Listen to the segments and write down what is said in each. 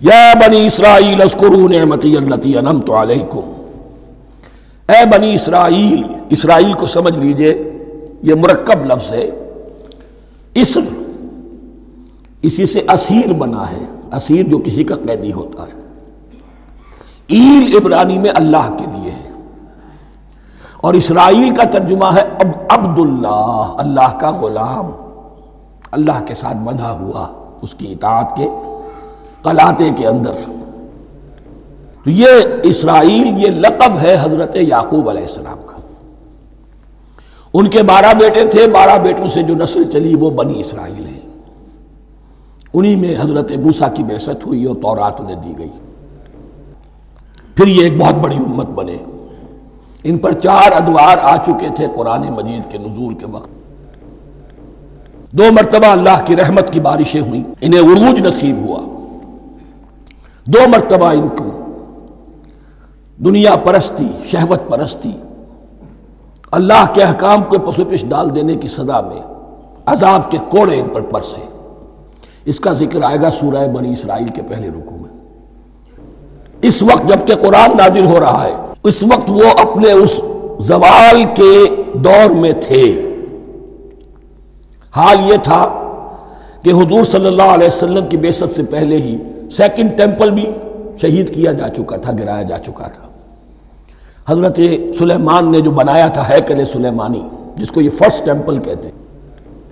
یا بنی اسرائیل اسکرو نعمتی اللتی انمت علیکم۔ اے بنی اسرائیل اسرائیل کو سمجھ لیجیے، یہ مرکب لفظ ہے۔ اسر، اسی سے اسیر بنا ہے۔ اسیر جو کسی کا قیدی ہوتا ہے۔ ایل عبرانی میں اللہ کے لیے ہے۔ اور اسرائیل کا ترجمہ ہے اب عبداللہ، اللہ کا غلام۔ اللہ کے ساتھ بندھا ہوا، اس کی اطاعت کے۔ قلاتے کے اندر۔ تو یہ اسرائیل یہ لقب ہے حضرت یعقوب علیہ السلام کا۔ ان کے بارہ بیٹے تھے، بارہ بیٹوں سے جو نسل چلی وہ بنی اسرائیل ہے انہی میں حضرت موسیٰ کی بیست ہوئی اور تورات انہیں دی گئی۔ پھر یہ ایک بہت بڑی امت بنے۔ ان پر چار ادوار آ چکے تھے قرآن مجید کے نزول کے وقت۔ دو مرتبہ اللہ کی رحمت کی بارشیں ہوئیں، انہیں عروج نصیب ہوا۔ دو مرتبہ ان کو دنیا پرستی، شہوت پرستی، اللہ کے احکام کو پسو ڈال دینے کی صدا میں عذاب کے کوڑے ان پر پرسے۔ اس کا ذکر آئے گا سورہ بنی اسرائیل کے پہلے رکو میں۔ اس وقت جبکہ قرآن نازل ہو رہا ہے، اس وقت وہ اپنے اس زوال کے دور میں تھے۔ حال یہ تھا کہ حضور صلی اللہ علیہ وسلم کی بیست سے پہلے ہی سیکنڈ ٹیمپل بھی شہید کیا جا چکا تھا، گرایا جا چکا تھا۔ حضرت سلیمان نے جو بنایا تھا ہیکل سلیمانی، جس کو یہ فرسٹ ٹیمپل کہتے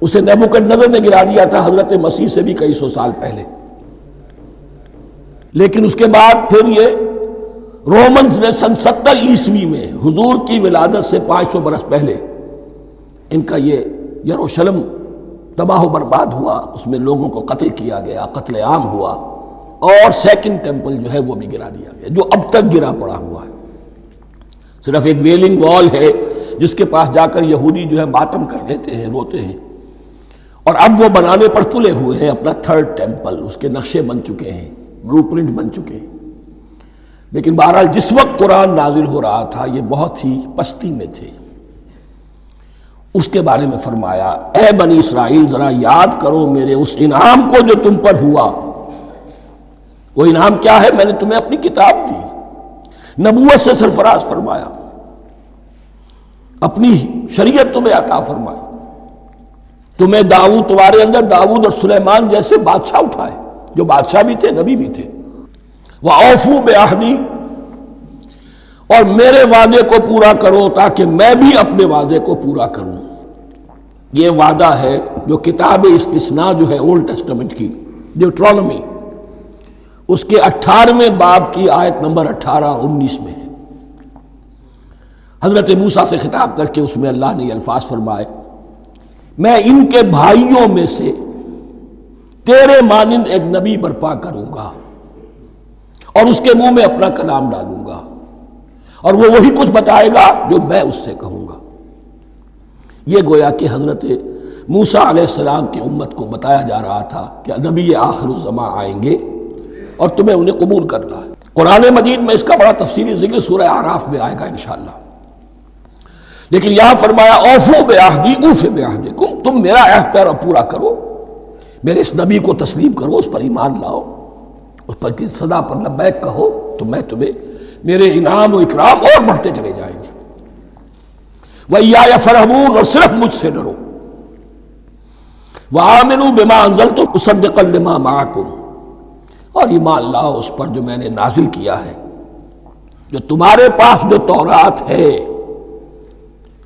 اسے نیبوکت نظر نے گرا دیا تھا حضرت مسیح سے بھی کئی سو سال پہلے۔ لیکن اس کے بعد پھر یہ رومنز نے سن ستر عیسوی میں حضور کی ولادت سے پانچ سو برس پہلے ان کا یہ یروشلم تباہ و برباد ہوا، اس میں لوگوں کو قتل کیا گیا، قتل عام ہوا۔ اور سیکنڈ ٹیمپل جو ہے وہ بھی گرا دیا گیا، جو اب تک گرا پڑا ہوا ہے۔ صرف ایک ویلنگ وال ہے، جس کے پاس جا کر یہودی جو ہے ماتم کر لیتے ہیں، روتے ہیں۔ اور اب وہ بنانے پر تلے ہوئے ہیں اپنا تھرڈ ٹیمپل اس کے نقشے بن چکے ہیں بلو پرنٹ بن چکے ہیں۔ لیکن بہرحال جس وقت قرآن نازل ہو رہا تھا، یہ بہت ہی پستی میں تھے۔ اس کے بارے میں فرمایا، اے بنی اسرائیل، ذرا یاد کرو میرے اس انعام کو جو تم پر ہوا۔ وہ انعام کیا ہے؟ میں نے تمہیں اپنی کتاب دی۔ نبوت سے سرفراز فرمایا۔ اپنی شریعت تمہیں عطا فرمائی۔ تمہیں داؤد، تمہارے اندر داؤد اور سلیمان جیسے بادشاہ اٹھائے۔ جو بادشاہ بھی تھے، نبی بھی تھے۔ وہ اوفو بے اور میرے وعدے کو پورا کرو تاکہ میں بھی اپنے وعدے کو پورا کروں۔ یہ وعدہ ہے جو کتاب استثناء جو ہے اولڈ ٹیسٹمنٹ کی۔ ڈیوٹرانومی اس کے اٹھارہویں باب کی آیت نمبر اٹھارہ اور انیس میں ہے۔ حضرت موسیٰ سے خطاب کر کے اس میں اللہ نے یہ الفاظ فرمائے، میں ان کے بھائیوں میں سے تیرے مانند ایک نبی برپا کروں گا اور اس کے منہ میں اپنا کلام ڈالوں گا اور وہ وہی کچھ بتائے گا جو میں اس سے کہوں گا۔ یہ گویا کہ حضرت موسیٰ علیہ السلام کی امت کو بتایا جا رہا تھا کہ نبی آخر الزما آئیں گے۔ اور تمہیں انہیں قبول کرنا ہے۔ قرآن مجید میں اس کا بڑا تفصیلی ذکر سورہ آراف میں آئے گا انشاءاللہ۔ لیکن یہاں فرمایا اوفو بے آہدی اوف بے آہدی کم تم میرا عہد پیرا پورا کرو، میرے اس نبی کو تسلیم کرو، اس پر ایمان لاؤ، اس پر کی صدا پر لبیک کہو، تو میں تمہیں میرے انعام و اکرام اور بڑھتے چلے جائیں گے۔ وہ یا فرحمون، اور صرف مجھ سے ڈرو۔ وہ آمنو بما انزل تو مصدق لما معکم اور ایمان لاؤ، اس پر جو میں نے نازل کیا ہے، جو تمہارے پاس جو تورات ہے،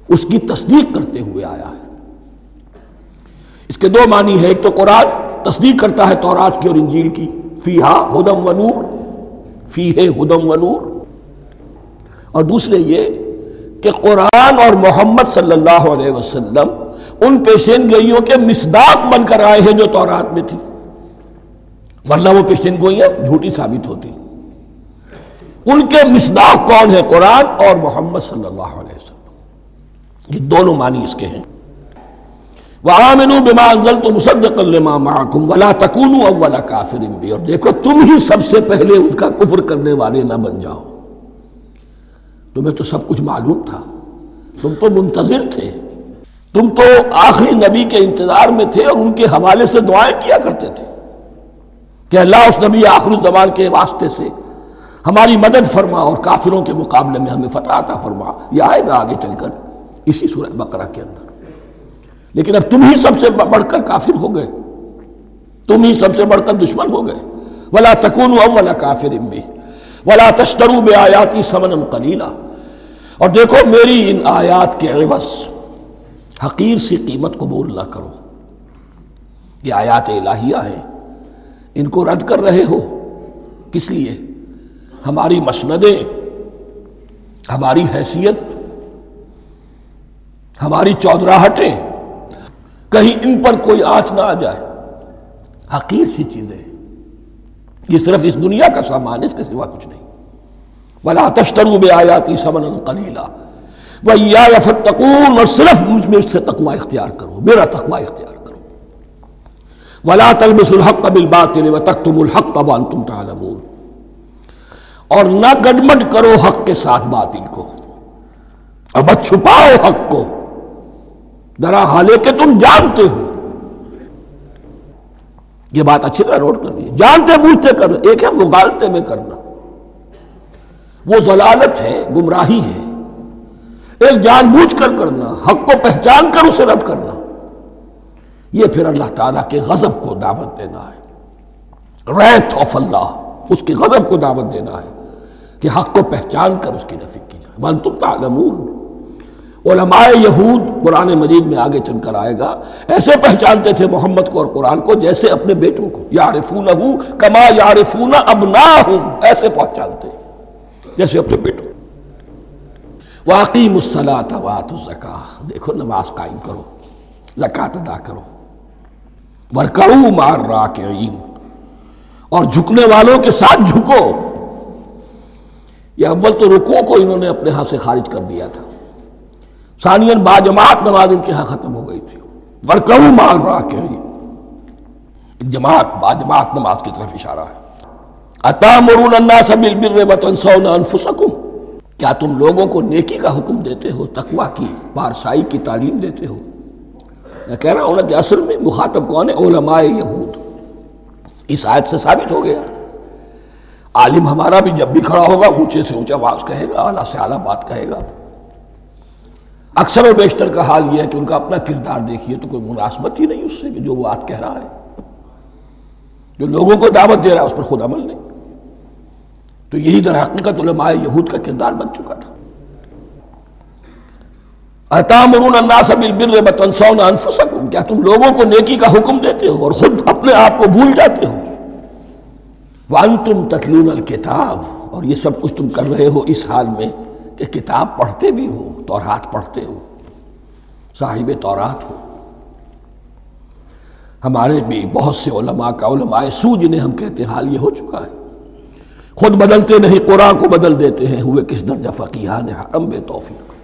اس کی تصدیق کرتے ہوئے آیا ہے۔ اس کے دو معنی ہے ایک تو قرآن تصدیق کرتا ہے تورات کی اور انجیل کی فی ہا ہدم و نور فی ہے ہدم و نور۔ اور دوسرے یہ کہ قرآن اور محمد صلی اللہ علیہ وسلم ان پیشین گئیوں کے مصداق بن کر آئے ہیں جو تورات میں تھی ورنہ وہ پیشین گوئیاں جھوٹی ثابت ہوتی۔ ان کے مصداق کون ہے؟ قرآن اور محمد صلی اللہ علیہ وسلم۔ یہ دونوں معنی اس کے ہیں۔ وَآمِنُوا بِمَا أَنزَلْتُ مُصَدِّقًا لِمَا مَعَكُمْ وَلَا تَكُونُوا أَوَّلَ كَافِرٍ بِي اور دیکھو، تم ہی سب سے پہلے ان کا کفر کرنے والے نہ بن جاؤ۔ تمہیں تو سب کچھ معلوم تھا۔ تم تو منتظر تھے۔ تم تو آخری نبی کے انتظار میں تھے اور ان کے حوالے سے دعائیں کیا کرتے تھے۔ کہ اللہ اس نبی آخر الزمان کے واسطے سے ہماری مدد فرما اور کافروں کے مقابلے میں ہمیں فتح عطا فرما۔ یہ آئے گا آگے چل کر اسی سورہ بقرہ کے اندر۔ لیکن اب تم ہی سب سے بڑھ کر کافر ہو گئے۔ تم ہی سب سے بڑھ کر دشمن ہو گئے۔ ولا تکون ولا کافر بھی ولا تشترو بے آیاتی سمن قلیلہ اور دیکھو میری ان آیات کے عوض حقیر سی قیمت قبول نہ کرو۔ یہ آیات الہیہ ہیں۔ ان کو رد کر رہے ہو؟ کس لیے؟ ہماری مسندیں، ہماری حیثیت، ہماری چودراہٹیں، کہیں ان پر کوئی آنچ نہ آ جائے۔ حقیر سی چیزیں۔ یہ صرف اس دنیا کا سامان، اس کے سوا کچھ نہیں۔ بلا تشترو بے آیاتی سمن قلیلا وہ یا فتقون اور صرف مجھ میں اس سے تقوی اختیار کرو۔ میرا تقوی اختیار۔ ولا تلبس الحق بالباطل وتكتم الحق وانتم تعلمون۔ اور نہ گڈمڈ کرو حق کے ساتھ باطل کو۔ اب چھپاؤ حق کو۔ ذرا حالے کہ تم جانتے ہو۔ یہ بات اچھی طرح نوٹ کر دیجیے جانتے بوجھتے کر ایک ہے مغالتے میں کرنا۔ وہ ضلالت ہے، گمراہی ہے۔ ایک جان بوجھ کر کرنا، حق کو پہچان کر اسے رد کرنا۔ یہ پھر اللہ تعالیٰ کے غضب کو دعوت دینا ہے۔ ریت آف اللہ اس کی غضب کو دعوت دینا ہے کہ حق کو پہچان کر اس کی نفی کی جائے۔ من تم تعلمون۔ علماء یہود قرآن مجید میں آگے چل کر آئے گا۔ ایسے پہچانتے تھے محمد کو اور قرآن کو جیسے اپنے بیٹوں کو۔ یارفون کما یارفون ابنا ایسے پہچانتے جیسے اپنے بیٹوں۔ واقعی مسلاط وات زکا دیکھو، نماز قائم کرو زکات ادا کرو۔ ورکرو مار راکعین اور جھکنے والوں کے ساتھ جھکو۔ یہ اول تو رکو کو انہوں نے اپنے ہاں سے خارج کر دیا تھا۔ ثانین با جماعت نماز ان کے ہاں ختم ہو گئی تھی۔ ورکرو مار راکعین جماعت با جماعت نماز کی طرف اشارہ ہے۔ اتامرون الناس بالبر وتنسون انفسکم کیا تم لوگوں کو نیکی کا حکم دیتے ہو، تقوی کی پارسائی کی تعلیم دیتے ہو؟ میں کہہ رہا ہوں کہ اصل میں مخاطب کون ہے؟ علماء یہود۔ اس آیت سے ثابت ہو گیا۔ عالم ہمارا بھی جب بھی کھڑا ہوگا، اونچے سے اونچا آواز کہے گا، اعلیٰ سے اعلیٰ بات کہے گا۔ اکثر و بیشتر کا حال یہ ہے کہ ان کا اپنا کردار دیکھیے تو کوئی مناسبت ہی نہیں اس سے کہ جو وہ بات کہہ رہا ہے۔ جو لوگوں کو دعوت دے رہا ہے، اس پر خود عمل نہیں۔ تو یہی در حقیقت علماء یہود کا کردار بن چکا تھا۔ اتامرون الناس بالبر وتنسون انفسکم کیا تم لوگوں کو نیکی کا حکم دیتے ہو اور خود اپنے آپ کو بھول جاتے ہو؟ وانتم تتلون الکتاب اور یہ سب کچھ تم کر رہے ہو اس حال میں کہ کتاب پڑھتے بھی ہو، تورات پڑھتے ہو، صاحب تورات ہو۔ ہمارے بھی بہت سے علماء کا علماء سو جنہیں ہم کہتے ہیں، حال یہ ہو چکا ہے۔ خود بدلتے نہیں، قرآن کو بدل دیتے ہیں۔ ہوئے کس درجہ فقیحان حکم بے توفیق۔